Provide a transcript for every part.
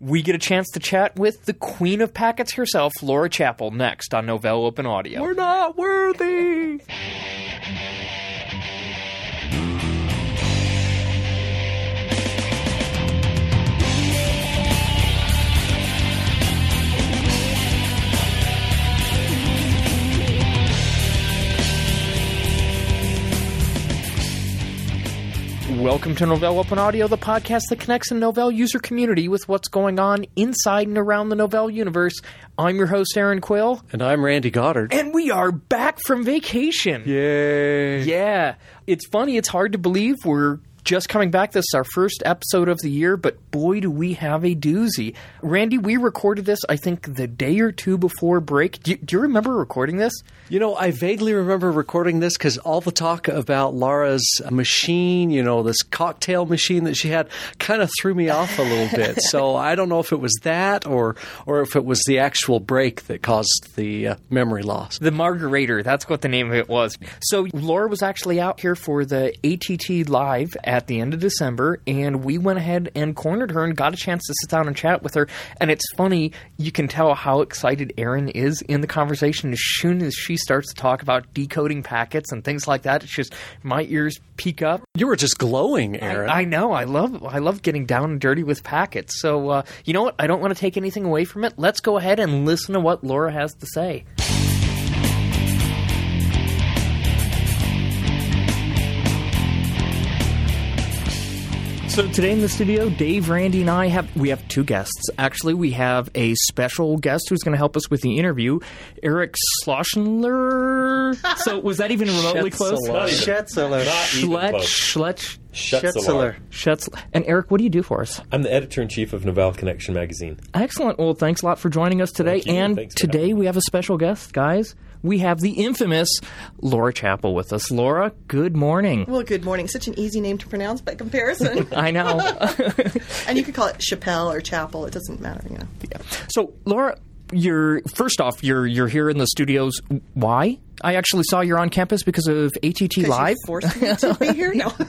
We get a chance to chat with the queen of packets herself, Laura Chappell, next on Novell Open Audio. We're not worthy. Welcome to Novell Open Audio, the podcast that connects the Novell user community with what's going on inside and around the Novell universe. I'm your host, Erin Quill, And I'm Randy Goddard. and we are back from vacation. Yay. Yeah. It's funny, it's hard to believe we're just coming back. This is our first episode of the year, but boy, do we have a doozy. Randy, we recorded this, I think, the day or two before break. Do you, do you remember recording this? You know, I vaguely remember recording this because all the talk about Laura's machine, you know, this cocktail machine that she had, kind of threw me off a little bit. so I don't know if it was that or or if it was the actual break that caused the uh, memory loss. The Margarator, that's what the name of it was. So Laura was actually out here for the ATT Live at the end of December, and we went ahead and cornered her and got a chance to sit down and chat with her. And it's funny, you can tell how excited Erin is in the conversation as soon as she starts to talk about decoding packets and things like that. It's just my ears peak up. You were just glowing, Erin. I know. I love. I love getting down and dirty with packets. So uh, you know what? I don't want to take anything away from it. Let's go ahead and listen to what Laura has to say. So today in the studio, Dave, Randy, and I have we have two guests. Actually, we have a special guest who's going to help us with the interview, Eric Schlossler. so was that even remotely close? Schetzler. Schletch, Schletch, Schetzler. Schutz. And Eric, what do you do for us? I'm the editor in chief of Novell Connection magazine. Excellent. Well, thanks a lot for joining us today. Thank you. And today we have a special guest, guys. We have the infamous Laura Chappell with us. Laura, good morning. Well, good morning. Such an easy name to pronounce by comparison. I know. and you could call it Chappelle or Chapel. It doesn't matter, you know. Yeah. so, Laura, you're first off, you're you're here in the studios. Why? I actually saw you're on campus because of ATT Live. You forced me to be here. No.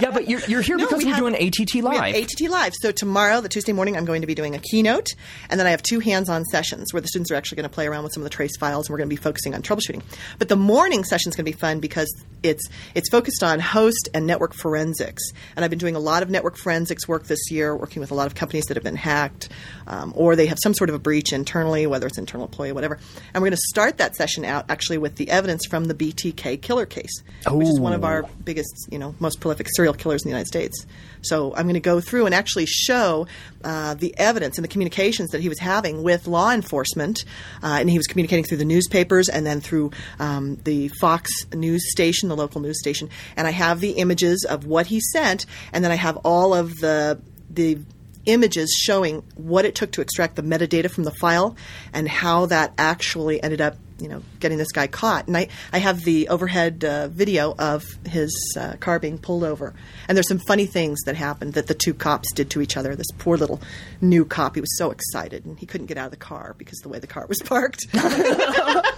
yeah, but you're, you're here No, because we we're have- doing ATT Live. ATT Live. So tomorrow, the Tuesday morning, I'm going to be doing a keynote, and then I have two hands-on sessions where the students are actually going to play around with some of the trace files, and we're going to be focusing on troubleshooting. But the morning session is going to be fun because it's it's focused on host and network forensics, and I've been doing a lot of network forensics work this year, working with a lot of companies that have been hacked, um, or they have some sort of a breach internally, whether it's internal employee, whatever. And we're going to start that session out actually with the evidence from the BTK killer case, which is one of our biggest, you know, most prolific serial killers in the United States. So I'm going to go through and actually show uh, the evidence and the communications that he was having with law enforcement, uh, and he was communicating through the newspapers and then through um, the Fox news station, the local news station. And I have the images of what he sent, and then I have all of the the images showing what it took to extract the metadata from the file and how that actually ended up you know getting this guy caught. And i, I have the overhead uh, video of his uh, car being pulled over. And there's some funny things that happened that the two cops did to each other. This poor little new cop he was so excited and he couldn't get out of the car because of the way the car was parked.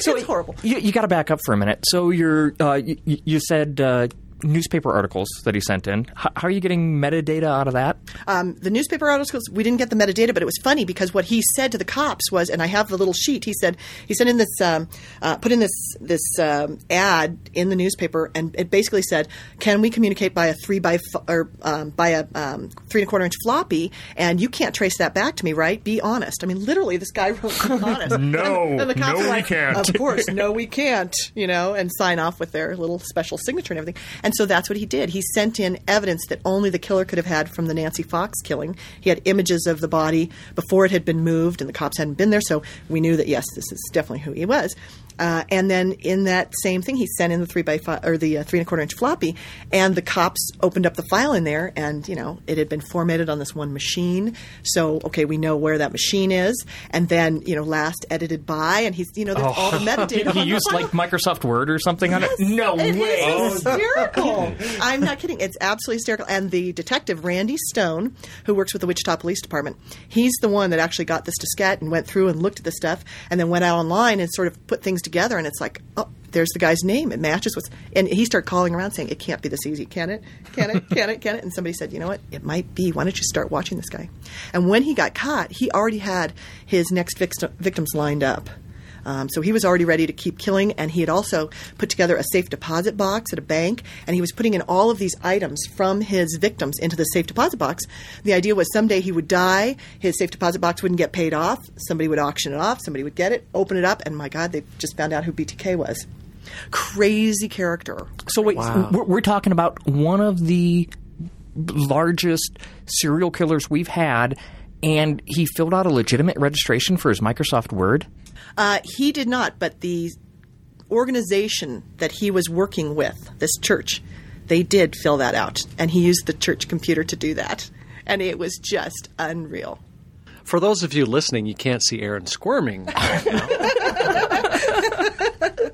So it's horrible. You, you got to back up for a minute. So you're uh, you, you said uh, newspaper articles that he sent in. H- how are you getting metadata out of that? um, the newspaper articles we didn't get the metadata but it was funny because what he said to the cops was and i have the little sheet he said he sent in this um, uh, put in this this um, ad in the newspaper and it basically said can we communicate by a three by f- or um, by a um, three and a quarter inch floppy and you can't trace that back to me right be honest i mean literally this guy wrote be honest No. and, and the cops No, were we can't. of course no we can't you know and sign off with their little special signature and everything and so that's what he did. He sent in evidence that only the killer could have had from the nancy fox killing. He had images of the body before it had been moved and the cops hadn't been there. So we knew that yes this is definitely who he was uh, and then in that same thing, he sent in the three by five or the uh, three and a quarter inch floppy, and the cops opened up the file in there, and you know it had been formatted on this one machine. So okay, we know where that machine is, and then you know last edited by, and he's you know there's all the metadata. Oh. he on the used file. like Microsoft Word or something on it. No It way. is hysterical. I'm not kidding. It's absolutely hysterical. And the detective, Randy Stone, who works with the Wichita Police Department, he's the one that actually got this diskette and went through and looked at the stuff and then went out online and sort of put things together, and it's like, oh, there's the guy's name. It matches what's. And he started calling around saying, "It can't be this easy, can it? Can it? Can it? Can it?" And somebody said, "You know what? It might be. Why don't you start watching this guy?" And when he got caught, he already had his next victim, victims lined up. Um, so he was already ready to keep killing, and he had also put together a safe deposit box at a bank, and he was putting in all of these items from his victims into the safe deposit box. The idea was someday he would die, his safe deposit box wouldn't get paid off, somebody would auction it off, somebody would get it, open it up, and my God, they just found out who BTK was. Crazy character. So wait, we're, we're talking about one of the largest serial killers we've had, and he filled out a legitimate registration for his Microsoft Word. Uh, he did not, but the organization that he was working with, this church, they did fill that out, and he used the church computer to do that, and it was just unreal. For those of you listening, you can't see Erin squirming.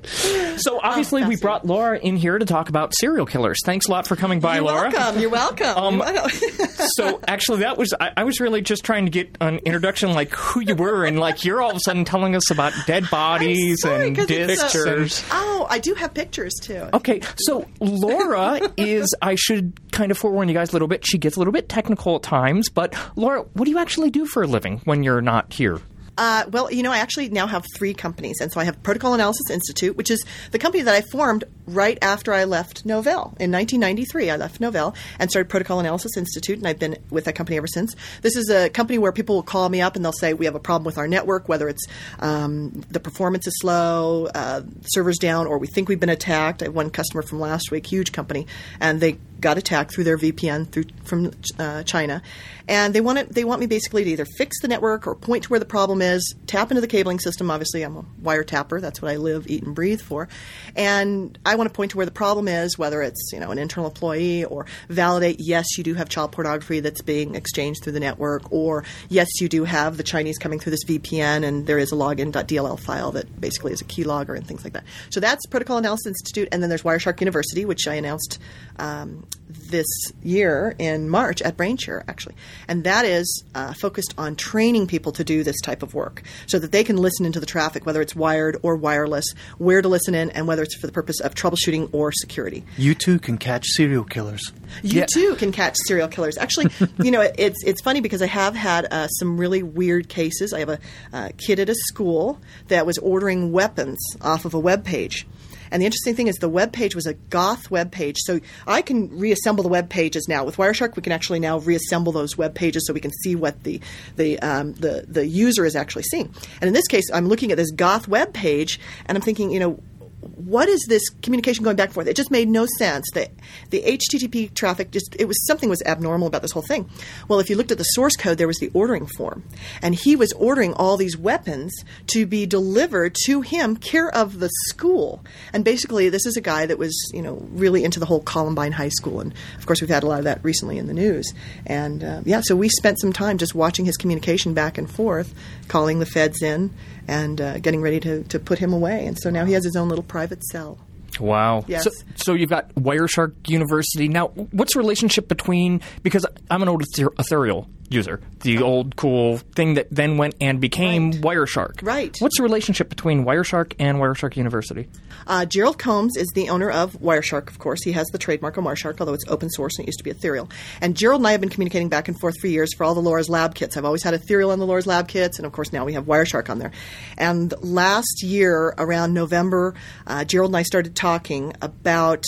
So obviously, we brought Laura in here to talk about serial killers. Thanks a lot for coming by, You're Laura. welcome. You're welcome. Um, You're welcome. so actually, that was I, I was really just trying to get an introduction, like who you were, and like you're all of a sudden telling us about dead bodies sorry, and pictures. oh, I do have pictures too. Okay, so Laura is, I should kind of forewarn you guys a little bit, she gets a little bit technical at times, but Laura, what do you actually do for a living when you're not here? Uh, well, you know, I actually now have three companies, and so I have Protocol Analysis Institute, which is the company that I formed right after I left Novell in 1993. I left Novell and started Protocol Analysis Institute, and I've been with that company ever since. This is a company where people will call me up and they'll say we have a problem with our network, whether it's um, the performance is slow, uh, servers down, or we think we've been attacked. I have one customer from last week, huge company, and they got attacked through their VPN through from uh, China, and they want it, they want me basically to either fix the network or point to where the problem is, tap into the cabling system. Obviously, I'm a wire tapper. That's what I live, eat, and breathe for, and I want to point to where the problem is, whether it's you know an internal employee or validate yes you do have child pornography that's being exchanged through the network, or yes you do have the Chinese coming through this VPN and there is a login.dll file that basically is a keylogger and things like that. So that's Protocol Analysis Institute, and then there's Wireshark University, which I announced um, this year in March at BrainShare, actually. And that is uh, focused on training people to do this type of work so that they can listen into the traffic, whether it's wired or wireless, where to listen in, and whether it's for the purpose of troubleshooting or security. You too can catch serial killers. You too can catch serial killers. Actually, you know, it's it's funny because I have had uh, some really weird cases. I have a uh, kid at a school that was ordering weapons off of a web page. And the interesting thing is the web page was a goth web page. So I can reassemble the web pages now. With Wireshark, we can actually now reassemble those web pages so we can see what the the um, the, the user is actually seeing. And in this case, I'm looking at this goth web page and I'm thinking, you know, what is this communication going back and forth? It just made no sense. The, the HTTP traffic just, it was something was abnormal about this whole thing. Well, if you looked at the source code, there was the ordering form. And he was ordering all these weapons to be delivered to him, care of the school. And basically, this is a guy that was, you know, really into the whole Columbine High School. And of course, we've had a lot of that recently in the news. And uh, yeah, so we spent some time just watching his communication back and forth, calling the feds in and uh, getting ready to, to put him away. And so now he has his own little private cell. Wow. Yes. So, so you've got Wireshark University. Now, what's the relationship between, because I'm an old Ethereal user, the old cool thing that then went and became Right. Wireshark. Right. What's the relationship between Wireshark and Wireshark University? Uh, Gerald Combs is the owner of Wireshark, of course. He has the trademark on Wireshark, although it's open source and it used to be Ethereal. And Gerald and I have been communicating back and forth for years for all the Laura's Lab kits. I've always had Ethereal on the Laura's Lab kits, and of course now we have Wireshark on there. And last year, around November, uh, Gerald and I started talking about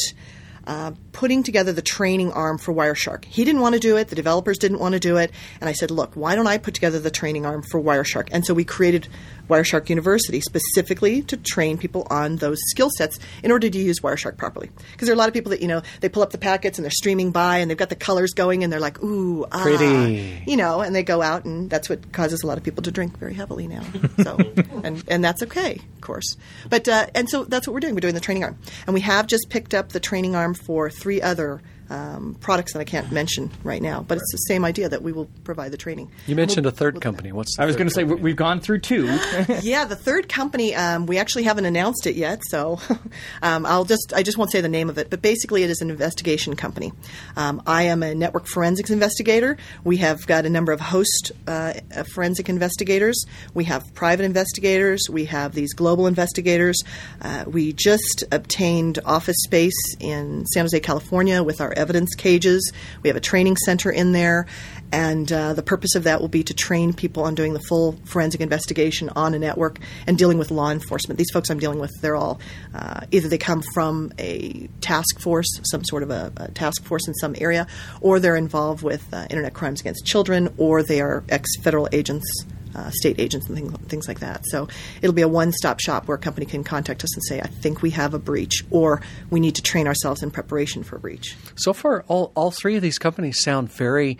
uh, putting together the training arm for Wireshark. He didn't want to do it, the developers didn't want to do it, and I said, look, why don't I put together the training arm for Wireshark? And so we created Wireshark University specifically to train people on those skill sets in order to use Wireshark properly. Because there are a lot of people that, you know, they pull up the packets and they're streaming by and they've got the colors going and they're like, ooh, ah, Pretty. you know, and they go out and that's what causes a lot of people to drink very heavily now. So, and, and that's okay, of course. But, uh, and so that's what we're doing. We're doing the training arm. And we have just picked up the training arm for three other um, products that I can't mention right now. But it's the same idea that we will provide the training. You mentioned We'll- a third we'll- company. What's the I was going to say we- we've gone through two. yeah, the third company, um, we actually haven't announced it yet, so um, I'll just I just won't say the name of it. But basically, it is an investigation company. Um, I am a network forensics investigator. We have got a number of host uh, uh, forensic investigators. We have private investigators. We have these global investigators. Uh, we just obtained office space in San Jose, California, with our evidence cages. We have a training center in there. And uh, the purpose of that will be to train people on doing the full forensic investigation on a network and dealing with law enforcement. These folks I'm dealing with, they're all uh, either they come from a task force, some sort of a, a task force in some area, or they're involved with uh, internet crimes against children, or they are ex federal agents. Uh, state agents and things, things like that. So it'll be a one-stop shop where a company can contact us and say, "I think we have a breach," or "We need to train ourselves in preparation for a breach." So far, all, all three of these companies sound very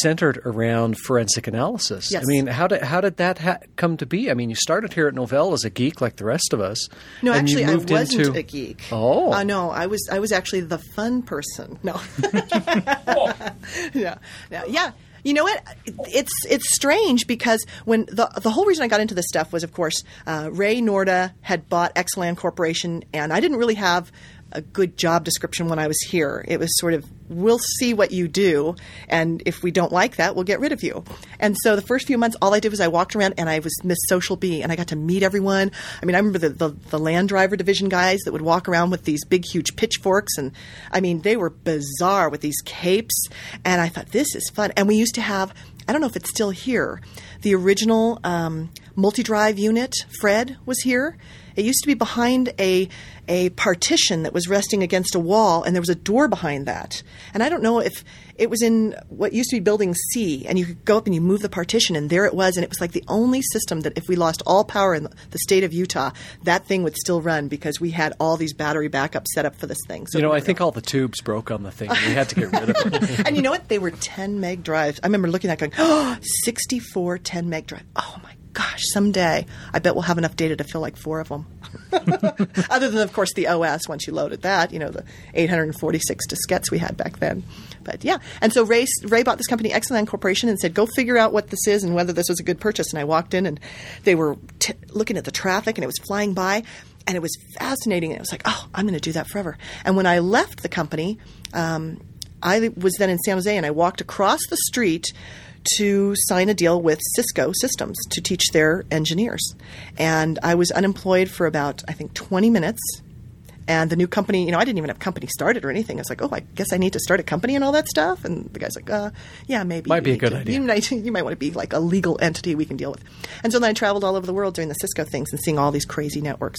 centered around forensic analysis. Yes. I mean, how did how did that ha- come to be? I mean, you started here at Novell as a geek like the rest of us. No, actually, I wasn't into, a geek. Oh. uh, no, I was. I was actually the fun person. No, yeah, yeah, yeah. You know what? It's it's strange because when the the whole reason I got into this stuff was, of course, uh, Ray Noorda had bought Excelan Corporation, and I didn't really have a good job description when I was here. It was sort of, we'll see what you do, and if we don't like that, we'll get rid of you. And so the first few months, all I did was I walked around and I was Miss Social Bee, and I got to meet everyone. I mean, I remember the, the, the LAN Driver Division guys that would walk around with these big, huge pitchforks, and I mean, they were bizarre with these capes, and I thought, this is fun. And we used to have, I don't know if it's still here, the original um, multi drive unit, Fred, was here. It used to be behind a a partition that was resting against a wall, and there was a door behind that. And I don't know if it was in what used to be Building C, and you could go up and you move the partition, and there it was, and it was like the only system that if we lost all power in the state of Utah, that thing would still run because we had all these battery backups set up for this thing. So You know, I think all the tubes broke on the thing. We had to get rid of it. and you know what? They were 10 meg drives. I remember looking at that going, oh, 64 10 meg drive. Oh my gosh, someday I bet we'll have enough data to fill like four of them. Other than, of course, the OS once you loaded that, you know, the 846 diskettes we had back then. But yeah. And so Ray, Ray bought this company, Excelan Corporation, and said, go figure out what this is and whether this was a good purchase. And I walked in and they were t- looking at the traffic and it was flying by. And it was fascinating. And it was like, oh, I'm going to do that forever. And when I left the company, um, I was then in San Jose and I walked across the street to sign a deal with Cisco Systems to teach their engineers. And I was unemployed for about, I think, 20 minutes. And the new company, you know, I didn't even have company started or anything. I was like, oh, I guess I need to start a company and all that stuff. And the guy's like, uh, yeah, maybe. Might be a good to- idea. You might, you might want to be like a legal entity we can deal with. And so then I traveled all over the world doing the Cisco things and seeing all these crazy networks.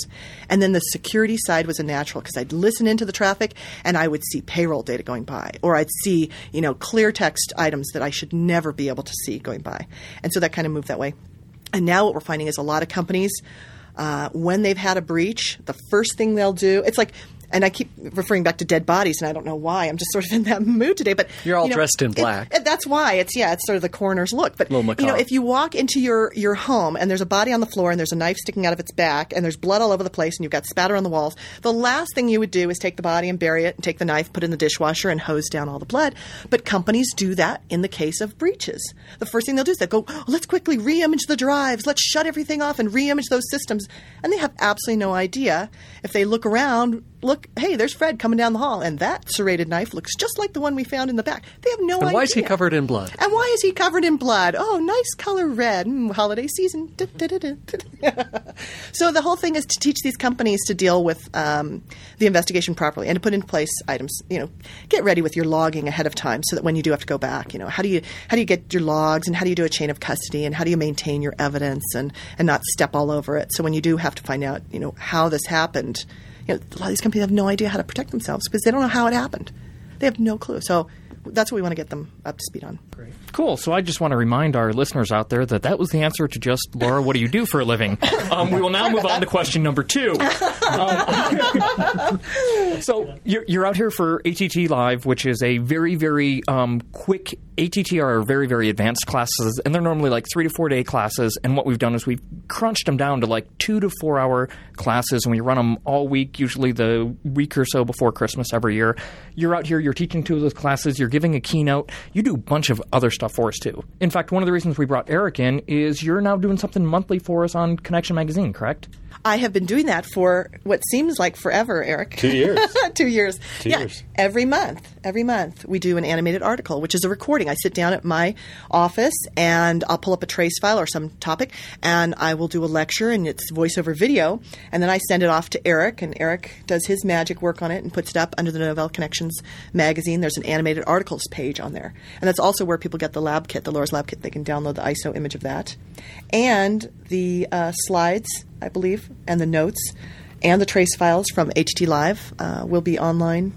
And then the security side was a natural because I'd listen into the traffic and I would see payroll data going by, or I'd see, you know, clear text items that I should never be able to see going by. And so that kind of moved that way. And now what we're finding is a lot of companies, uh, when they've had a breach, the first thing they'll do, it's like, and I keep referring back to dead bodies, and I don't know why. I'm just sort of in that mood today. But You're all you know, dressed in black. it- that's why it's yeah, it's sort of the coroner's look. But you know, if you walk into your your home and there's a body on the floor and there's a knife sticking out of its back and there's blood all over the place and you've got spatter on the walls, the last thing you would do is take the body and bury it and take the knife, put it in the dishwasher, and hose down all the blood. But companies do that in the case of breaches. The first thing they'll do is they'll go, oh, let's quickly re-image the drives, let's shut everything off and re-image those systems, and they have absolutely no idea if they look around. Look, hey, there's Fred coming down the hall, and that serrated knife looks just like the one we found in the back. They have no And idea. why is he covered in blood? And why is he covered in blood? Oh, nice color red. Mm, holiday season. So the whole thing is to teach these companies to deal with um, the investigation properly and to put in place items. You know, get ready with your logging ahead of time so that when you do have to go back, you know, how do you how do you get your logs and how do you do a chain of custody and how do you maintain your evidence and and not step all over it. So when you do have to find out, you know, how this happened, you know, a lot of these companies have no idea how to protect themselves because they don't know how it happened. They have no clue. So that's what we want to get them up to speed on. Cool. So I just want to remind our listeners out there that that was the answer to just Laura. What do you do for a living? Um, we will now move on to question number two. Um, so you're, you're out here for ATT Live, which is a very very um, quick. ATT are very very advanced classes, and they're normally like three to four day classes. And what we've done is we've crunched them down to like two to four hour classes, and we run them all week, usually the week or so before Christmas every year. You're out here, you're teaching two of those classes, you're giving a keynote, you do a bunch of other stuff for us too. In fact, one of the reasons we brought Eric in is you're now doing something monthly for us on Connection Magazine, correct? I have been doing that for what seems like forever, Eric. Two years. Two years. Two yeah, years. Every month. Every month we do an animated article, which is a recording. I sit down at my office and I'll pull up a trace file or some topic and I will do a lecture and it's voiceover video and then I send it off to Eric and Eric does his magic work on it and puts it up under the Novell Connections magazine. There's an animated articles page on there. And that's also where people get the lab kit, the Laura's lab kit. They can download the ISO image of that. And the uh, slides, I believe, and the notes and the trace files from ATT Live uh, will be online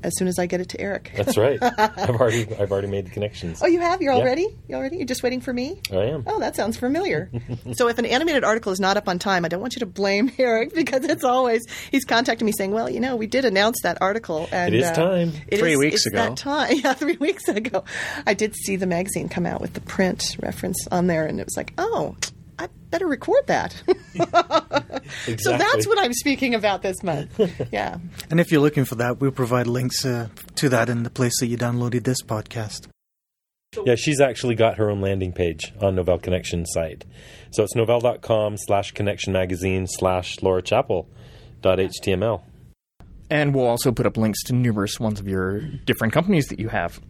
as soon as I get it to Eric. That's right. I've already I've already made the connections. Oh, you have? You're all Yeah. ready? You all ready? You're just waiting for me? I am. Oh, that sounds familiar. so if an animated article is not up on time, I don't want you to blame Eric because it's always he's contacting me saying, "Well, you know, we did announce that article, and It is uh, time. it Three is- weeks it's ago. That time, yeah, three weeks ago, I did see the magazine come out with the print reference on there, and it was like, oh. I better record that. Exactly. So that's what I'm speaking about this month. Yeah. And if you're looking for that, we'll provide links uh, to that in the place that you downloaded this podcast. Yeah, she's actually got her own landing page on Novell Connection site. So it's novell.com slash connection magazine slash Laura Chappell dot HTML. And we'll also put up links to numerous ones of your different companies that you have.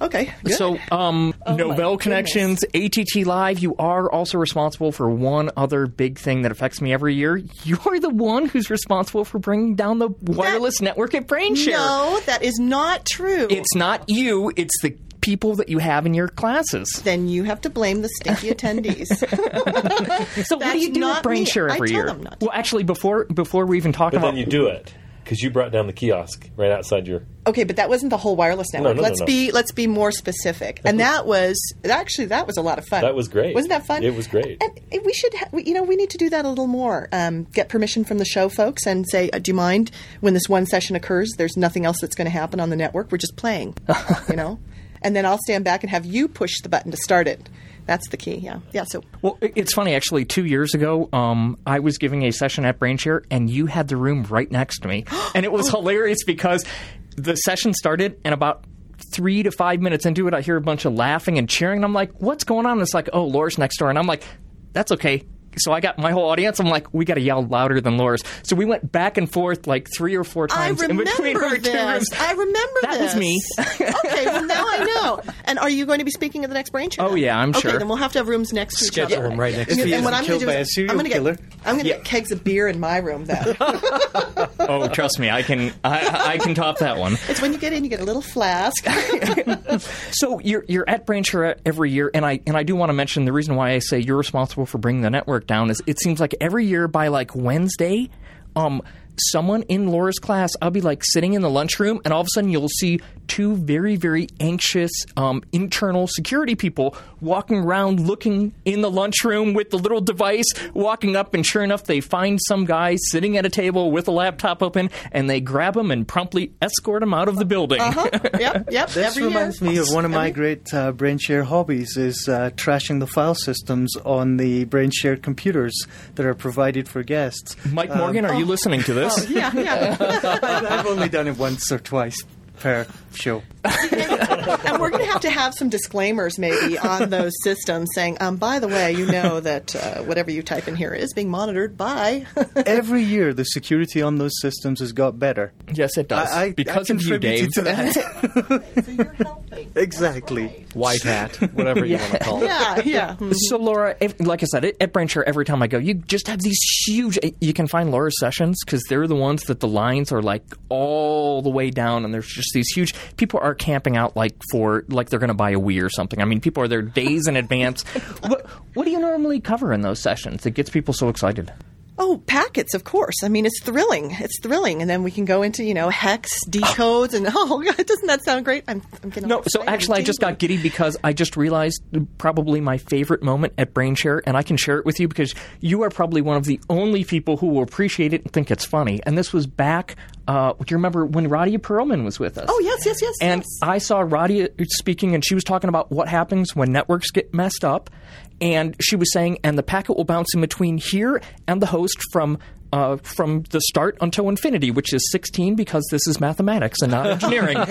Okay. Good. So, um, Oh, my Novell Connections, ATT Live, you are also responsible for one other big thing that affects me every year. You are the one who's responsible for bringing down the wireless network at BrainShare. no, that is not true. It's not you, it's the people that you have in your classes. then you have to blame the stinky attendees. So what do you do at me. BrainShare I every tell year? them not to. Well, actually, before before we even talk about But about then you do it because you brought down the kiosk right outside your. Okay, but that wasn't the whole wireless network. no, no, let's no. be let's be more specific. And that was actually that was a lot of fun. That was great. Wasn't that fun? It was great. And we should, ha- we, you know, we need to do that a little more. Um, get permission from the show folks and say, uh, do you mind when this one session occurs? There's nothing else that's going to happen on the network. We're just playing, you know. And then I'll stand back and have you push the button to start it. That's the key. Yeah, yeah. So Well, it's funny actually. Two years ago, um, I was giving a session at BrainShare, and you had the room right next to me, and it was hilarious because the session started, and about three to five minutes into it, I hear a bunch of laughing and cheering, and I'm like, "What's going on?" And it's like, "Oh, Laura's next door," and I'm like, "That's okay." So I got my whole audience. I'm like, we got to yell louder than Laura's. So we went back and forth like three or four I times in between remember our two this. rooms. I remember That was me. okay, well now I know. And are you going to be speaking at the next BrainShare? Oh, yeah, I'm sure. okay, sure. then we'll have to have rooms next to each Schedule other. them right next And, to he and what isn't I'm going killed to do by a is serial I'm going to killer. get I'm going to get kegs of beer in my room. Then Oh, trust me, I can I, I can top that one. it's when you get in, you get a little flask. So you're you're at Brainshare every year, and I and I do want to mention the reason why I say you're responsible for bringing the network down is it seems like every year by like Wednesday, um, someone in Laura's class, I'll be like sitting in the lunchroom, and all of a sudden you'll see two very very anxious um, internal security people walking around, looking in the lunchroom with the little device, walking up, and sure enough, they find some guy sitting at a table with a laptop open, and they grab him and promptly escort him out of the building. Uh-huh. Yep, yep. This every reminds year. me of one of my great uh, BrainShare hobbies is uh, trashing the file systems on the BrainShare computers that are provided for guests. Mike Morgan, are you listening to this? Oh, yeah, yeah. I've only done it once or twice per show. And we're going to have to have some disclaimers maybe on those systems saying, um, by the way, you know that uh, whatever you type in here is being monitored by. Every year, the security on those systems has got better. Yes, it does. I, I, because I of you, contributed Dave. to that. so you're helping. exactly. White hat, whatever you want to call it. Yeah, yeah. Mm. So, Laura, if, like I said, at, at Brainshare, every time I go, you just have these huge. You can find Laura's sessions because they're the ones that the lines are like all the way down, and there's just these huge. People are camping out like for like they're going to buy a Wii or something. I mean, people are there days in advance. what, what do you normally cover in those sessions that gets people so excited? Oh, packets, of course. I mean, it's thrilling. It's thrilling, and then we can go into you know hex decodes, and oh god, doesn't that sound great? I'm, I'm getting No, so actually, I just got giddy because I just realized probably my favorite moment at BrainShare, and I can share it with you because you are probably one of the only people who will appreciate it and think it's funny. And this was back. Uh, do you remember when Radia Perlman was with us? Oh yes, yes, yes. And yes. I saw Radia speaking, and she was talking about what happens when networks get messed up. And she was saying, and the packet will bounce in between here and the host from. Uh, from the start until infinity, which is 16 because this is mathematics and not engineering. and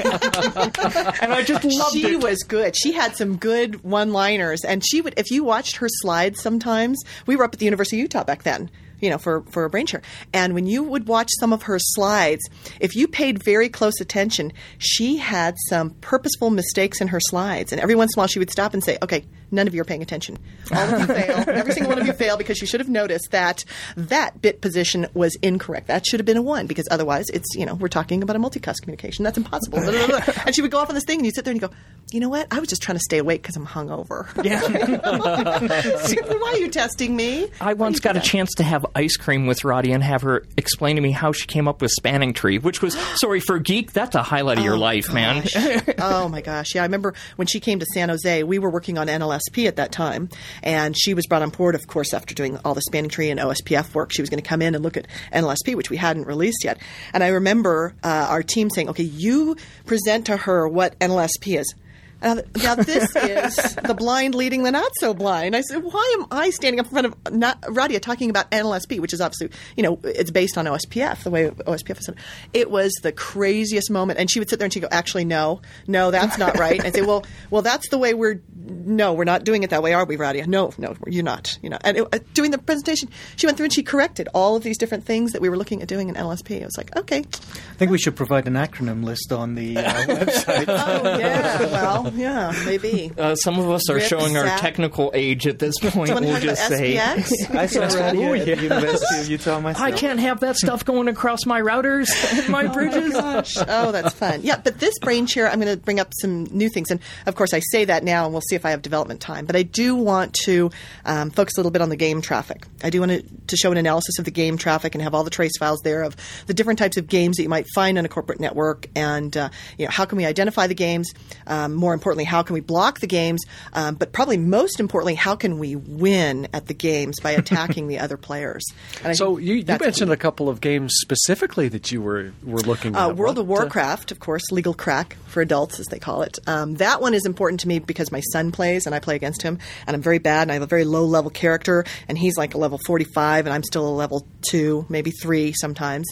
I just loved she it. was good. She had some good one-liners, and she would. If you watched her slides, sometimes we were up at the University of Utah back then. You know, for for a brain share, and when you would watch some of her slides, if you paid very close attention, she had some purposeful mistakes in her slides, and every once in a while she would stop and say, "Okay, none of you are paying attention. All of you fail. Every single one of you fail because you should have noticed that that bit position was incorrect. That should have been a one because otherwise, it's you know we're talking about a multicast communication. That's impossible." Blah, blah, blah. and she would go off on this thing, and you sit there and you go, "You know what? I was just trying to stay awake because I'm hungover." Yeah. Why are you testing me? I once got a chance to have ice cream with Radia and have her explain to me how she came up with spanning tree, which was sorry for geek. That's a highlight of your life, man. oh my gosh. Yeah, I remember when she came to San Jose, we were working on NLSP at that time, and she was brought on board, of course, after doing all the spanning tree and OSPF work. She was going to come in and look at NLSP, which we hadn't released yet. And I remember uh, our team saying, okay, you present to her what NLSP is. Now, now this is the blind leading the not so blind. I said, why am I standing up in front of not, Radia talking about NLSP, which is obviously, you know, it's based on OSPF, the way OSPF is. It was the craziest moment. And she would sit there and she'd go, actually, no, no, that's not right. And I'd say, well, well, that's the way we're, no, we're not doing it that way, are we, Radia? No, no, you're not. You know, and it, uh, doing the presentation, she went through and she corrected all of these different things that we were looking at doing in LSP. I was like, okay, I think we should provide an acronym list on the uh, website. oh yeah, well, yeah, maybe. Uh, some of us are Rip showing our technical age at this point. Someone we'll just say. I saw Radia Oh, at yeah. the University of Utah myself. I can't have that stuff going across my routers and my bridges. oh, that's fun. Yeah, but this brain share, I'm going to bring up some new things. And of course, I say that now, and we'll see if I have development time. But I do want to um, focus a little bit on the game traffic. I do want to, to show an analysis of the game traffic and have all the trace files there of the different types of games that you might find on a corporate network. And, uh, you know, how can we identify the games? Um, more importantly, how can we block the games? Um, but probably most importantly, how can we win at the games by attacking the other players? And So you, you mentioned key. a couple of games specifically that you were were looking Uh, at. World of What, uh, Warcraft, of course, legal crack for adults, as they call it. Um, that one is important to me because my son plays and I play against him, and I'm very bad, and I have a very low level character, and he's like a level 45, and I'm still a level two, maybe three sometimes.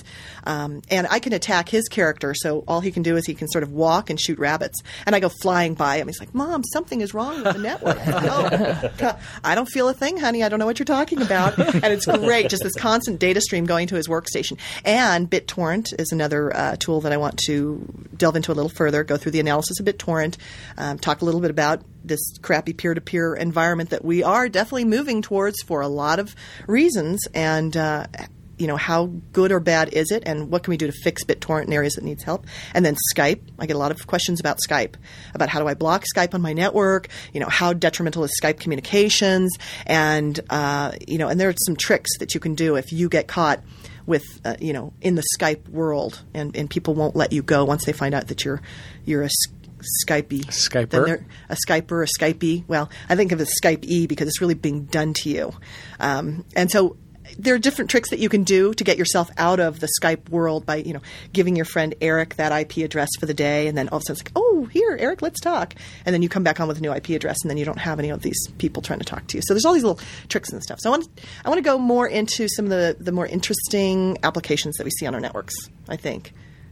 Um, and I can attack his character, so all he can do is he can sort of walk and shoot rabbits, and I go flying by him. He's like, "Mom, something is wrong with the network." oh, I don't feel a thing, honey. I don't know what you're talking about, and it's great. Just this constant data stream going to his workstation. And BitTorrent is another uh, tool that I want to delve into a little further. Go through the analysis of BitTorrent, um, talk a little bit about this crappy peer-to-peer environment that we are definitely moving towards for a lot of reasons, and. Uh, you know, how good or bad is it, and what can we do to fix BitTorrent in areas that needs help? And then Skype. I get a lot of questions about Skype, about how do I block Skype on my network? You know, how detrimental is Skype communications? And uh, you know, and there are some tricks that you can do if you get caught with uh, you know in the Skype world, and, and people won't let you go once they find out that you're you're a Skypey. Skyper? Then they're- a Skyper, a Skypey. Well, I think of it as Skype E because it's really being done to you. Um, and so there are different tricks that you can do to get yourself out of the Skype world by, you know, giving your friend Eric that IP address for the day, and then all of a sudden it's like, oh, here, Eric, let's talk. And then you come back on with a new IP address, and then you don't have any of these people trying to talk to you. So there's all these little tricks and stuff. So I want, I want to go more into some of the, the more interesting applications that we see on our networks, I think.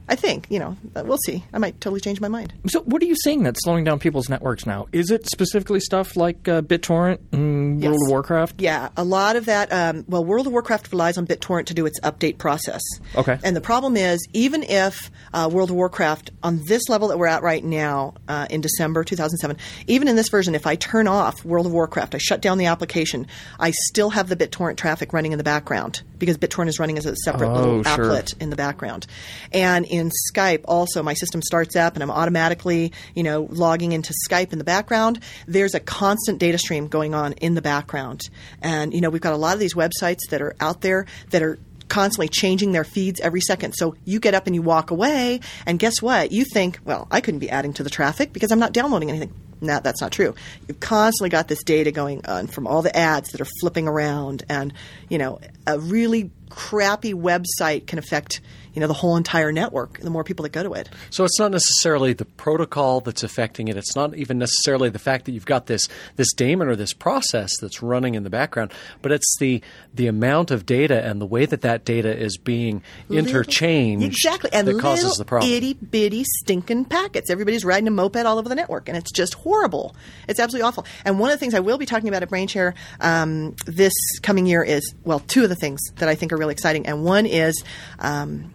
I think, you know, we'll see. I might totally change my mind. So, what are you seeing that's slowing down people's networks now? Is it specifically stuff like uh, BitTorrent and Yes. World of Warcraft? Yeah, a lot of that. Um, well, World of Warcraft relies on BitTorrent to do its update process. Okay. And the problem is, even if uh, World of Warcraft, on this level that we're at right now, uh, in December 2007, even in this version, if I turn off World of Warcraft, I shut down the application, I still have the BitTorrent traffic running in the background because BitTorrent is running as a separate Oh, little sure. applet in the background. And in Skype, also my system starts up and I'm automatically, you know, logging into Skype in the background. There's a constant data stream going on in the background, and you know, we've got a lot of these websites that are out there that are constantly changing their feeds every second. So you get up and you walk away, and guess what? You think, well, I couldn't be adding to the traffic because I'm not downloading anything. No, that's not true. You've constantly got this data going on from all the ads that are flipping around, and you know, a really crappy website can affect you know the whole entire network. The more people that go to it. So it's not necessarily the protocol that's affecting it. It's not even necessarily the fact that you've got this this daemon or this process that's running in the background, but it's the the amount of data and the way that that data is being interchanged exactly, and that causes the problem. itty bitty stinking packets. Everybody's riding a moped all over the network, and it's just horrible. It's absolutely awful. And one of the things I will be talking about at BrainShare um, this coming year is well, two of the things that I think are really exciting, and one is. Um,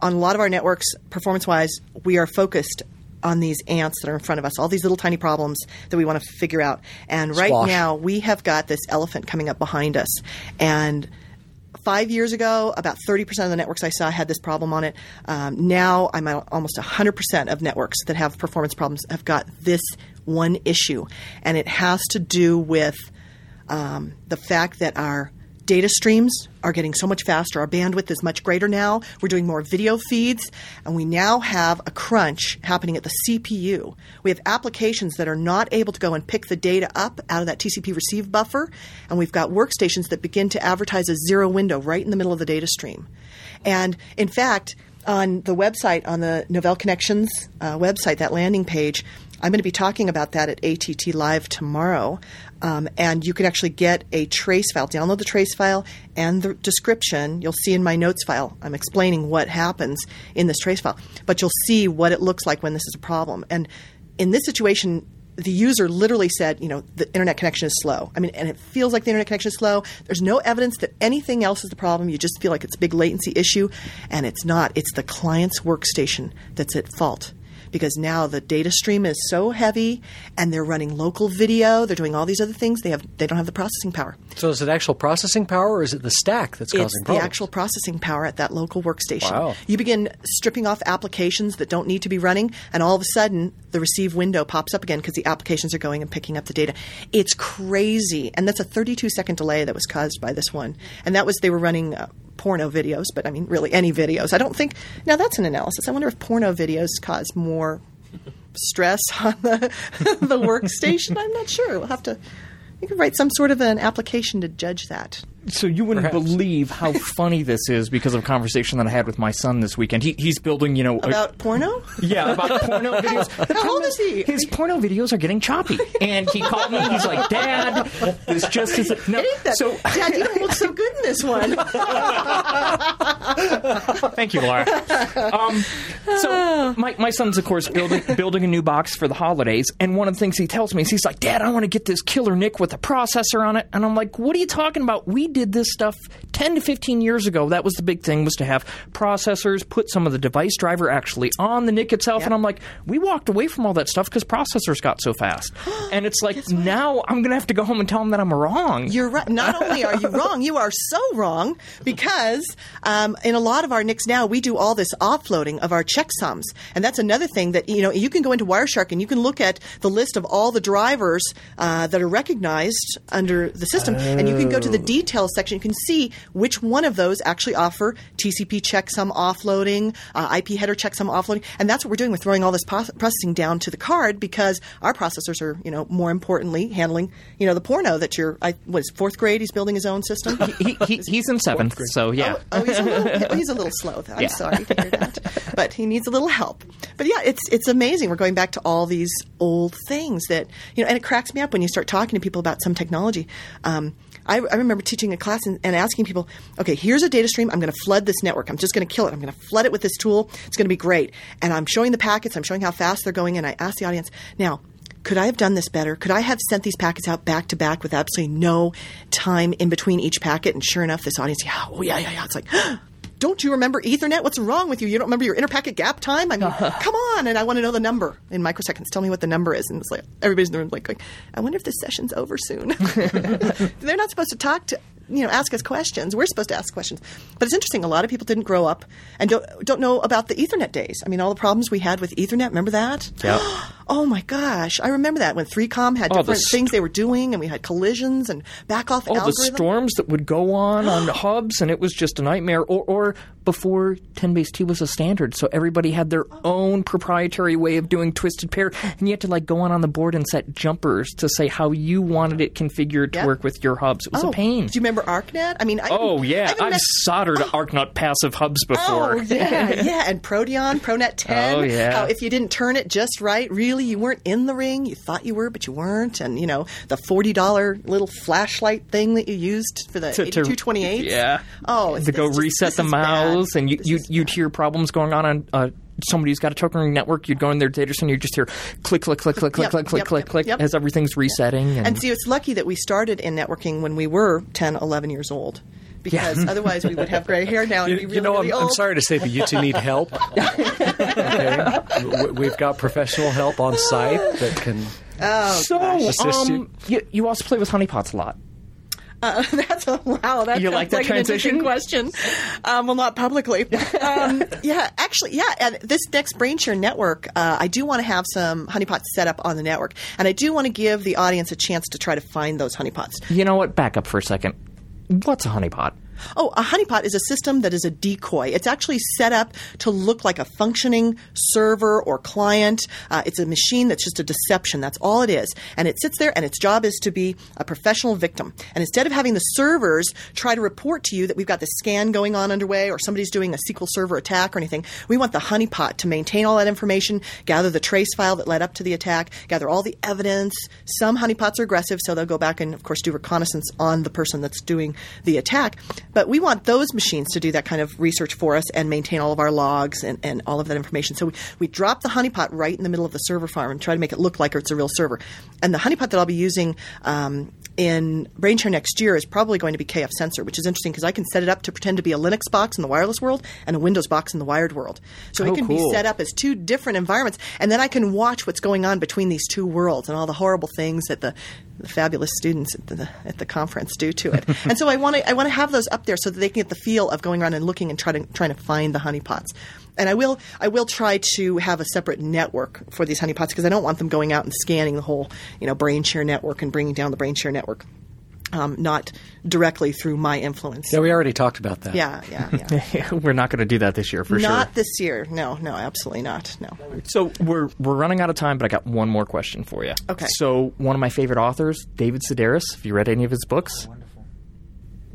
on a lot of our networks, performance wise, we are focused on these ants that are in front of us, all these little tiny problems that we want to figure out. And right Squash. now, we have got this elephant coming up behind us. And five years ago, about 30% of the networks I saw had this problem on it. Um, now, I'm at almost 100% of networks that have performance problems have got this one issue. And it has to do with um, the fact that our data streams are getting so much faster. Our bandwidth is much greater now. We're doing more video feeds, and we now have a crunch happening at the CPU. We have applications that are not able to go and pick the data up out of that TCP receive buffer, and we've got workstations that begin to advertise a zero window right in the middle of the data stream. And in fact, on the website, on the Novell Connections uh, website, that landing page, I'm going to be talking about that at ATT Live tomorrow. Um, and you can actually get a trace file, download the trace file and the description. You'll see in my notes file, I'm explaining what happens in this trace file, but you'll see what it looks like when this is a problem. And in this situation, the user literally said, you know, the internet connection is slow. I mean, and it feels like the internet connection is slow. There's no evidence that anything else is the problem. You just feel like it's a big latency issue, and it's not. It's the client's workstation that's at fault because now the data stream is so heavy, and they're running local video. They're doing all these other things. They have they don't have the processing power. So is it actual processing power or is it the stack that's causing problems? It's the actual processing power at that local workstation. Wow. You begin stripping off applications that don't need to be running, and all of a sudden the receive window pops up again because the applications are going and picking up the data. It's crazy, and that's a 32 second delay that was caused by this one. And that was they were running. Uh, Porno videos, but I mean, really any videos. I don't think. Now that's an analysis. I wonder if porno videos cause more stress on the the workstation. I'm not sure. We'll have to. You could write some sort of an application to judge that. So you wouldn't Perhaps. believe how funny this is because of a conversation that I had with my son this weekend. He, he's building, you know, a- About porno? yeah, about porno videos. The How old is he? His porno videos are getting choppy, and he called me. And he's like, "Dad, this just isn't." No, Ain't that- so Dad, you don't look so good in this one. Thank you, Laura. Um, so my, my son's of course building building a new box for the holidays, and one of the things he tells me is he's like, "Dad, I want to get this killer NIC with a processor on it," and I'm like, "What are you talking about? We did this stuff 10 to 15 years ago. That was the big thing was to have processors, put some of the device driver actually on the NIC itself." And I'm like, "We walked away from all that stuff because processors got so fast." and it's like now I'm gonna have to go home and tell them that I'm wrong. You're right. Not only are you wrong, you are so wrong because um, in a lot of our NICs now, we do all this offloading of our checksums. And that's another thing that, you know, you can go into Wireshark and you can look at the list of all the drivers uh, that are recognized under the system. And you can go to the details section. You can see which one of those actually offer TCP checksum offloading, uh, IP header checksum offloading. And that's what we're doing. We're throwing all this pro- processing down to the card because our processors are, you know, more importantly, handling, you know, the porno that you're, I, what is fourth grade? He's building his own system. he, he, he's in seventh, so yeah. Oh, oh, he's a little, he's a little slow. Though. I'm Yeah. sorry to hear that, but he needs a little help. But yeah, it's it's amazing. We're going back to all these old things that you know, and it cracks me up when you start talking to people about some technology. Um, I, I remember teaching a class and, and asking people, okay, here's a data stream. I'm going to flood this network. I'm just going to kill it. I'm going to flood it with this tool. It's going to be great. And I'm showing the packets. I'm showing how fast they're going. And I ask the audience, now, could I have done this better? Could I have sent these packets out back to back with absolutely no time in between each packet? And sure enough, this audience, yeah, oh yeah, yeah, yeah. It's like, don't you remember Ethernet? What's wrong with you? You don't remember your interpacket gap time? I mean, come on! And I want to know the number in microseconds. Tell me what the number is. And it's like everybody's in the room like going, I wonder if this session's over soon. They're not supposed to talk to you know ask us questions. We're supposed to ask questions. But it's interesting. A lot of people didn't grow up and don't don't know about the Ethernet days. I mean, all the problems we had with Ethernet. Remember that? Yep. Oh, oh my gosh, I remember that when 3Com had Oh, the different st- things they were doing, and we had collisions and back off all the storms that would go on on hubs, and it was just a nightmare. Or, or before 10 base T was a standard, so everybody had their oh. own proprietary way of doing twisted pair, and you had to like go on on the board and set jumpers to say how you wanted it configured to Yep. work with your hubs. It was Oh, a pain. Do you remember ArcNet? I mean, I Oh I yeah, I've met- soldered oh. ArcNet passive hubs before. Oh yeah, yeah, and Proteon, ProNet 10. Oh, yeah. How if you didn't turn it just right, really you weren't in the ring. You thought you were, but you weren't. And you know the forty dollar little flashlight thing that you used for the To- to- eighty two twenty eight. Yeah. Oh, to go just- reset the bad. mouse, and you, This you you'd bad. hear problems going on on. Uh, Somebody's got a token network. You'd go in their data center. You just hear click, click, click, click, click, Yep, click, click, yep, click, yep, click as everything's resetting. And, And see, it's lucky that we started in networking when we were 10, 11 years old. Because otherwise, we would have gray hair now and You, be really, you know, really I'm, I'm sorry to say, but you two need help. okay, we've got professional help on site that can. oh, so, Assist you. um, you you also play with honeypots a lot. that's a wow. That You like that an interesting transition? question. Um, well, not publicly. um, yeah, actually, yeah. And this next BrainShare network, uh, I do want to have some honeypots set up on the network, and I do want to give the audience a chance to try to find those honeypots. You know what? Back up for a second. What's a honeypot? Oh, a honeypot is a system that is a decoy. It's actually set up to look like a functioning server or client. Uh, it's a machine that's just a deception. That's all it is. And it sits there, and its job is to be a professional victim. And instead of having the servers try to report to you that we've got this scan going on underway or somebody's doing a SQL Server attack or anything, we want the honeypot to maintain all that information, gather the trace file that led up to the attack, gather all the evidence. Some honeypots are aggressive, so they'll go back and, of course, do reconnaissance on the person that's doing the attack. But we want those machines to do that kind of research for us and maintain all of our logs and, and all of that information. So we, we drop the honeypot right in the middle of the server farm and try to make it look like it's a real server. And the honeypot that I'll be using um, in BrainShare next year is probably going to be KF Sensor, which is interesting because I can set it up to pretend to be a Linux box in the wireless world and a Windows box in the wired world. So Oh, it can cool. be set up as two different environments, and then I can watch what's going on between these two worlds and all the horrible things that the, the fabulous students at the, at the conference do to it. and so I want to I want to have those up there so that they can get the feel of going around and looking and trying to trying to find the honeypots. And I will I will try to have a separate network for these honeypots because I don't want them going out and scanning the whole you know BrainShare network and bringing down the BrainShare network. Um, not directly through my influence. Yeah, we already talked about that. Yeah, yeah, yeah. We're not going to do that this year for not sure. Not this year. No, no, absolutely not. No. So we're we're running out of time, but I got one more question for you. Okay. So one of my favorite authors, David Sedaris. Have you read any of his books?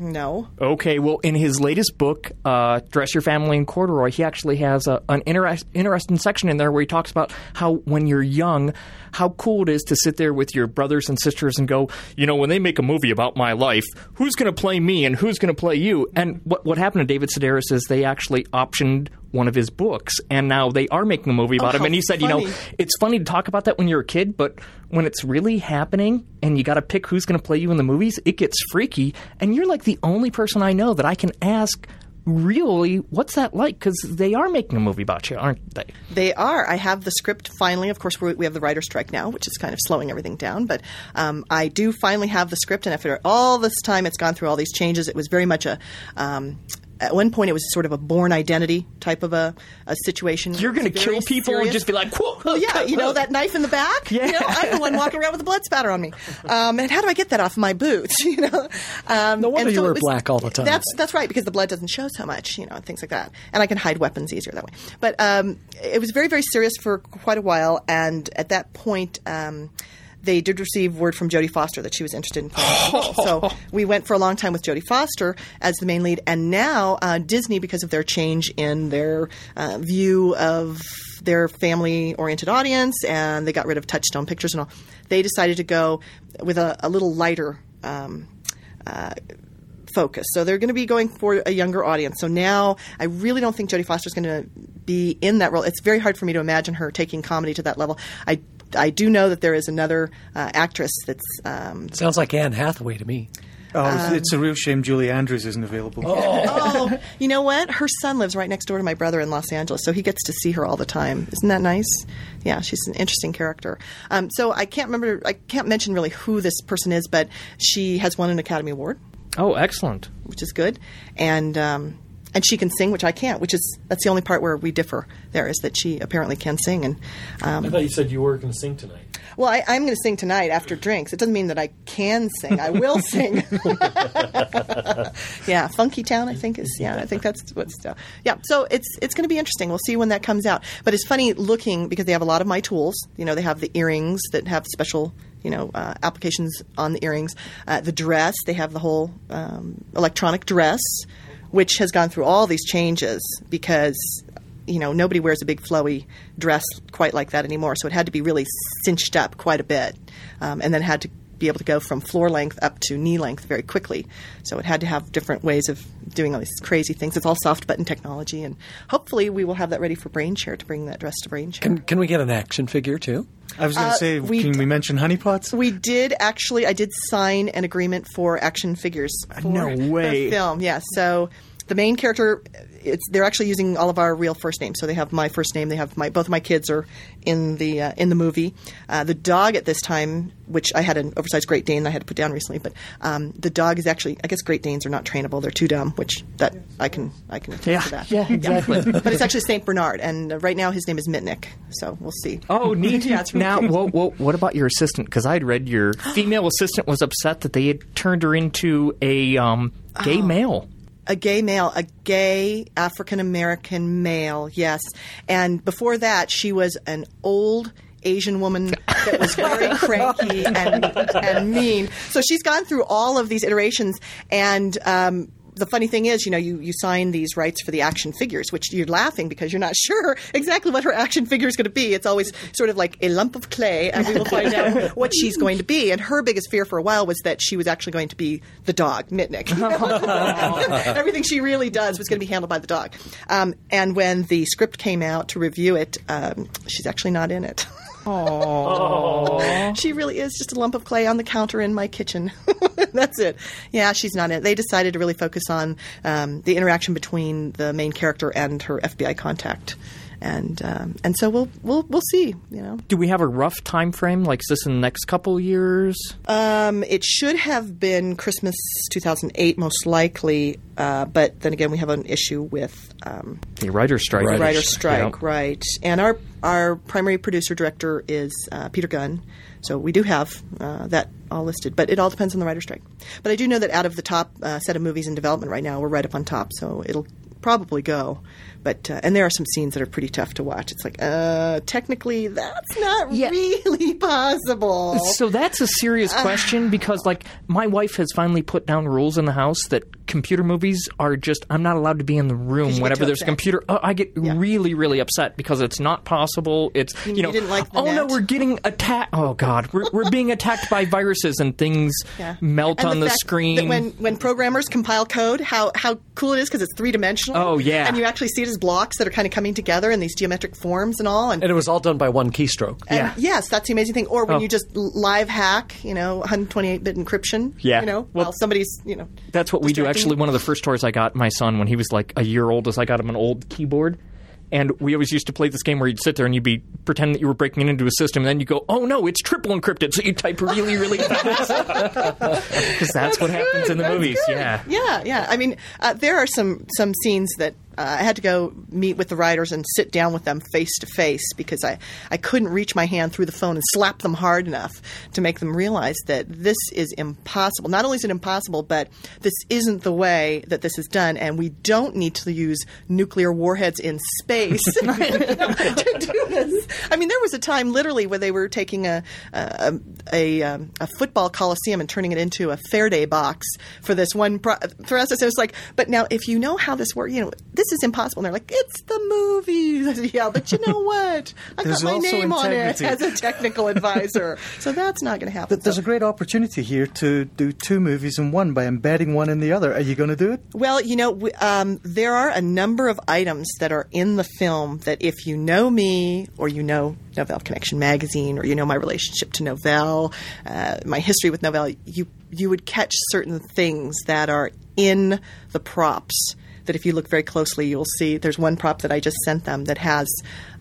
No. Okay, well, in his latest book, uh, Dress Your Family in Corduroy, he actually has a, an interest, interesting section in there where he talks about how when you're young, how cool it is to sit there with your brothers and sisters and go, you know, when they make a movie about my life, who's going to play me and who's going to play you? And what, what happened to David Sedaris is they actually optioned one of his books, and now they are making a movie about Oh, him. And he said, you know, it's funny to talk about that when you're a kid, but when it's really happening and you got to pick who's going to play you in the movies, it gets freaky. And you're like the only person I know that I can ask, really, what's that like? Because they are making a movie about you, aren't they? They are. I have the script finally. Of course, we have the writer strike now, which is kind of slowing everything down. But um, I do finally have the script, and after all this time, it's gone through all these changes. It was very much a. Um, at one point, it was sort of a Bourne Identity type of a, a situation. You're going to kill people and just be like, whoa. Well, yeah, you know that knife in the back. Yeah. You know, I'm the one walking around with a blood spatter on me. Um, and how do I get that off my boots? You know. Um, No wonder and you was- black all the time. That's that's right because the blood doesn't show so much, you know, and things like that. And I can hide weapons easier that way. But um, it was very very serious for quite a while, and at that point. They did receive word from Jodie Foster that she was interested in playing role. So we went for a long time with Jodie Foster as the main lead, and now uh, Disney, because of their change in their uh, view of their family-oriented audience, and they got rid of Touchstone Pictures and all, they decided to go with a, a little lighter um, focus. So they're going to be going for a younger audience. So now I really don't think Jodie Foster's going to be in that role. It's very hard for me to imagine her taking comedy to that level. I I do know that there is another uh, actress that's um, Sounds like Anne Hathaway to me. Oh, it's- it's a real shame Julie Andrews isn't available. oh, you know what? Her son lives right next door to my brother in Los Angeles, so he gets to see her all the time. Isn't that nice? Yeah, she's an interesting character. Um, so I can't remember, I can't mention really who this person is, but she has won an Academy Award Oh, excellent. which is good, and um, and she can sing, which I can't. Which is that's the only part where we differ. There is that she apparently can sing, and um, I thought you said you were going to sing tonight. well, I, I'm going to sing tonight after drinks. It doesn't mean that I can sing. I will sing. yeah, Funky Town, I think is. Yeah, I think that's what's. Uh, yeah, so it's it's going to be interesting. We'll see when that comes out. But it's funny looking because they have a lot of my tools. You know, they have the earrings that have special. You know, uh, applications on the earrings. Uh, the dress, they have the whole um, electronic dress, which has gone through all these changes because you know, nobody wears a big flowy dress quite like that anymore. So it had to be really cinched up quite a bit, um, and then had to be able to go from floor length up to knee length very quickly. So it had to have different ways of doing all these crazy things. It's all soft button technology, and hopefully we will have that ready for BrainShare to bring that dress to BrainShare. Can, can we get an action figure too? I was going to Uh, say, we- can we mention honeypots? We did actually. I did sign an agreement for action figures. For No way. The film, yeah. So the main character, it's they're actually using all of our real first names. So they have my first name. They have my both of my kids are in the uh, in the movie. Uh, the dog at this time, which I had an oversized Great Dane that I had to put down recently, but um, the dog is actually. I guess Great Danes are not trainable. They're too dumb. Which that I can I can attest Yeah, to that. yeah, exactly. but it's actually Saint Bernard, and uh, right now his name is Mitnick. So we'll see. Oh, neat. Yeah, it's really now, cute. whoa, whoa, what about your assistant? Because I'd read your female assistant was upset that they had turned her into a um, gay male. A gay male, a gay African American male, yes. And before that, she was an old Asian woman that was very cranky and, and mean. So she's gone through all of these iterations, and um, the funny thing is, you know, you, you sign these rights for the action figures, which you're laughing because you're not sure exactly what her action figure is going to be. It's always sort of like a lump of clay, and we will find out what she's going to be. And her biggest fear for a while was that she was actually going to be the dog, Mitnick. Everything she really does was going to be handled by the dog. Um, and when the script came out to review it, um, she's actually not in it. She really is just a lump of clay on the counter in my kitchen. That's it. Yeah, she's not it. They decided to really focus on um, the interaction between the main character and her FBI contact. And um, and so we'll we'll we'll see, you know. Do we have a rough time frame? Like, is this in the next couple years? Um, it should have been Christmas 2008, most likely. Uh, but then again, we have an issue with um, The writer strike. the Writer's writer's strike, Yeah. right? And our our primary producer director is uh, Peter Gunn, so we do have uh, that all listed. But it all depends on the writer's strike. But I do know that out of the top uh, set of movies in development right now, we're right up on top, so it'll probably go. But uh, and there are some scenes that are pretty tough to watch. It's like, uh, technically, that's not Yeah. really possible. So that's a serious question because, like, my wife has finally put down rules in the house that computer movies are just I'm not allowed to be in the room whenever too there's a computer. Oh, I get really, really upset because it's not possible. It's you, You know, didn't like the oh no, we're getting attacked. Oh God, we're, we're being attacked by viruses and things Yeah. melt And on the, fact screen. That when when programmers compile code, how how cool it is because it's three dimensional. Oh, yeah. and you actually see it as blocks that are kind of coming together in these geometric forms and all. And, And it was all done by one keystroke. and yeah. yes, that's the amazing thing. Or when Oh. you just live hack, you know, 128-bit encryption. Yeah. you know, Well, while somebody's you know. That's what we do. distracting Actually, one of the first toys I got my son when he was like a year old is I got him an old keyboard. And we always used to play this game where you'd sit there and you'd be pretend that you were breaking into a system, and then you go, "Oh no, it's triple encrypted!" So you type really, really fast because that's, what happens in the That's movies. good. Yeah, yeah, yeah. I mean, uh, there are some some scenes that uh, I had to go meet with the writers and sit down with them face to face because I I couldn't reach my hand through the phone and slap them hard enough to make them realize that this is impossible. Not only is it impossible, but this isn't the way that this is done, and we don't need to use nuclear warheads in space to do this. I mean, there was a time literally where they were taking a a, a, um, a football coliseum and turning it into a Faraday box for this one pro-. It was like, but now if you know how this works, you know this is impossible. And they're like, it's the movies. I said, yeah, but you know what? I got my name on it as a technical advisor, so that's not going to happen. But there's So- a great opportunity here to do two movies in one by embedding one in the other. Are you going to do it? Well, you know, w- um, there are a number of items that are in the film that if you know me or you know Novell Connection magazine or you know my relationship to Novell, uh, my history with Novell, you you would catch certain things that are in the props that if you look very closely, you'll see there's one prop that I just sent them that has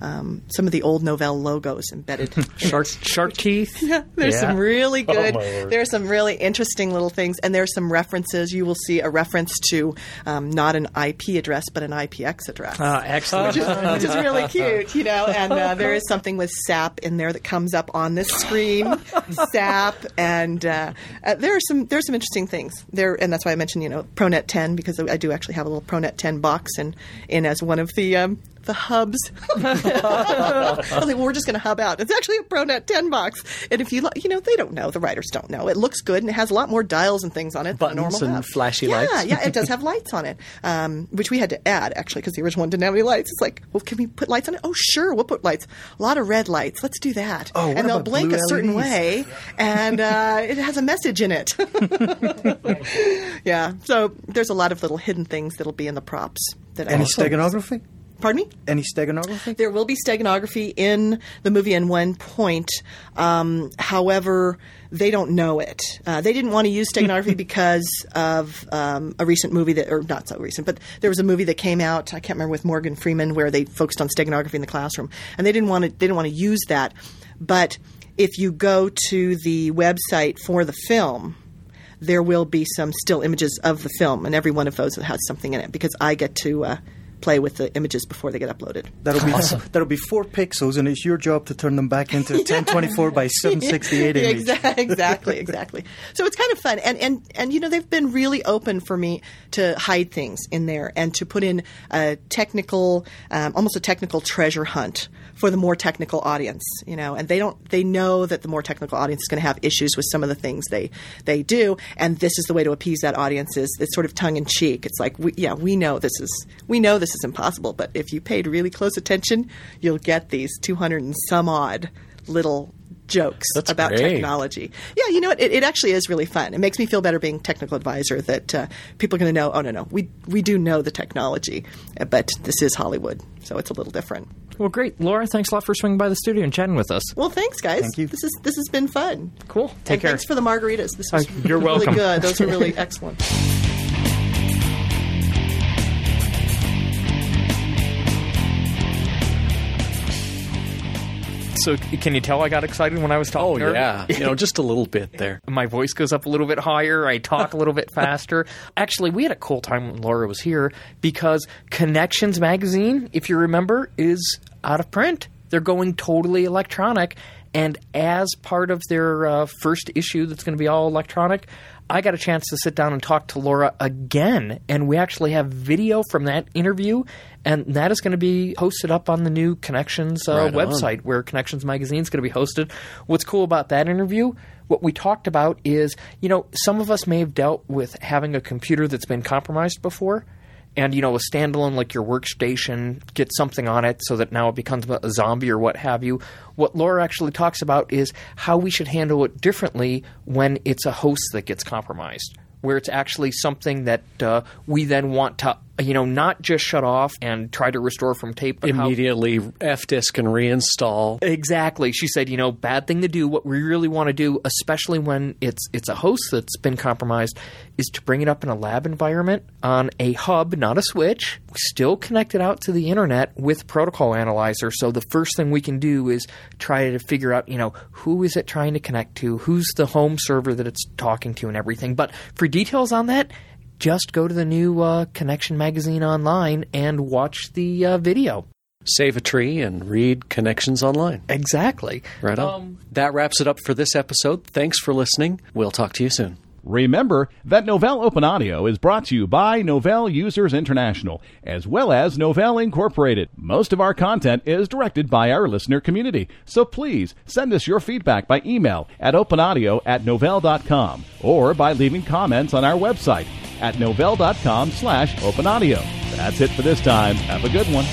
um, some of the old Novell logos embedded. Shark shark teeth. Yeah, there's Yeah. some really good. my word. there's some really interesting little things, and there's some references. You will see a reference to um, not an IP address, but an IPX address. Ah, excellent. which is really cute, you know. And uh, there is something with SAP in there that comes up on this screen, SAP, and uh, uh, there are some there's some interesting things there, and that's why I mentioned you know ProNet 10 because I do actually have a little ProNet 10 box and in as one of the. Um, the hubs. I was like, well, we're just going to hub out. It's actually a ProNet 10 box, and if you, lo- you know, they don't know. The writers don't know. It looks good, and it has a lot more dials and things on it. than Buttons normal and hub. flashy yeah, lights. Yeah, yeah. it does have lights on it, um, which we had to add actually because the original one didn't have any lights. It's like, well, can we put lights on it? Oh, sure, we'll put lights. A lot of red lights. Let's do that. Oh, and they'll blink a certain LEDs? way, and uh, it has a message in it. yeah, so there's a lot of little hidden things that'll be in the props. That Any I steganography? Pardon me. Any steganography? There will be steganography in the movie in one point. Um, however, they don't know it. Uh, they didn't want to use steganography because of um, a recent movie that, or not so recent, but there was a movie that came out. I can't remember with Morgan Freeman where they focused on steganography in the classroom, and they didn't want to. They didn't want to use that. But if you go to the website for the film, there will be some still images of the film, and every one of those has something in it because I get to uh, play with the images before they get uploaded. That'll be that'll be four pixels, and it's your job to turn them back into a 1024 by 768 image. Exactly, exactly, exactly. So it's kind of fun, and and and you know they've been really open for me to hide things in there and to put in a technical, um, almost a technical treasure hunt for the more technical audience. You know, and they don't they know that the more technical audience is going to have issues with some of the things they they do, and this is the way to appease that audience. Is it's sort of tongue in cheek. It's like, we, yeah, we know this is we know this is impossible, but if you paid really close attention, you'll get these two hundred and some odd little jokes That's about great. technology. Yeah, you know what? It, it actually is really fun. It makes me feel better being technical advisor that uh, people are going to know. Oh no, no, we we do know the technology, but this is Hollywood, so it's a little different. Well, great, Laura. Thanks a lot for swinging by the studio and chatting with us. Well, thanks, guys. Thank you. This is this has been fun. Cool. Take and care. Thanks for the margaritas. This was Uh, you're really welcome. good. Those were really excellent. So, can you tell I got excited when I was Oh talking? to her? yeah, you know, just a little bit there. my voice goes up a little bit higher. I talk a little bit faster. Actually, we had a cool time when Laura was here because Connections magazine, if you remember, is out of print. They're going totally electronic. And as part of their uh, first issue that's going to be all electronic, I got a chance to sit down and talk to Laura again. And we actually have video from that interview. And that is going to be posted up on the new Connections uh, Right on. website where Connections Magazine is going to be hosted. What's cool about that interview? What we talked about is, you know, some of us may have dealt with having a computer that's been compromised before. And, you know, a standalone like your workstation, get something on it so that now it becomes a zombie or what have you. What Laura actually talks about is how we should handle it differently when it's a host that gets compromised where it's actually something that uh, we then want to, you know, not just shut off and try to restore from tape, how- Immediately fdisk and reinstall. Exactly. She said, you know, bad thing to do. What we really want to do, especially when it's it's a host that's been compromised, is to bring it up in a lab environment on a hub, not a switch, still connected out to the internet with protocol analyzer. So the first thing we can do is try to figure out, you know, who is it trying to connect to, who's the home server that it's talking to, and everything. But for details on that. Just go to the new uh, Connection magazine online and watch the uh, video. Save a tree and read Connections Online. Exactly. Right on. Um, that wraps it up for this episode. Thanks for listening. We'll talk to you soon. Remember that Novell Open Audio is brought to you by Novell Users International, as well as Novell Incorporated. Most of our content is directed by our listener community, so please send us your feedback by email at openaudio at novell.com or by leaving comments on our website at novell.com slash openaudio. That's it for this time. Have a good one.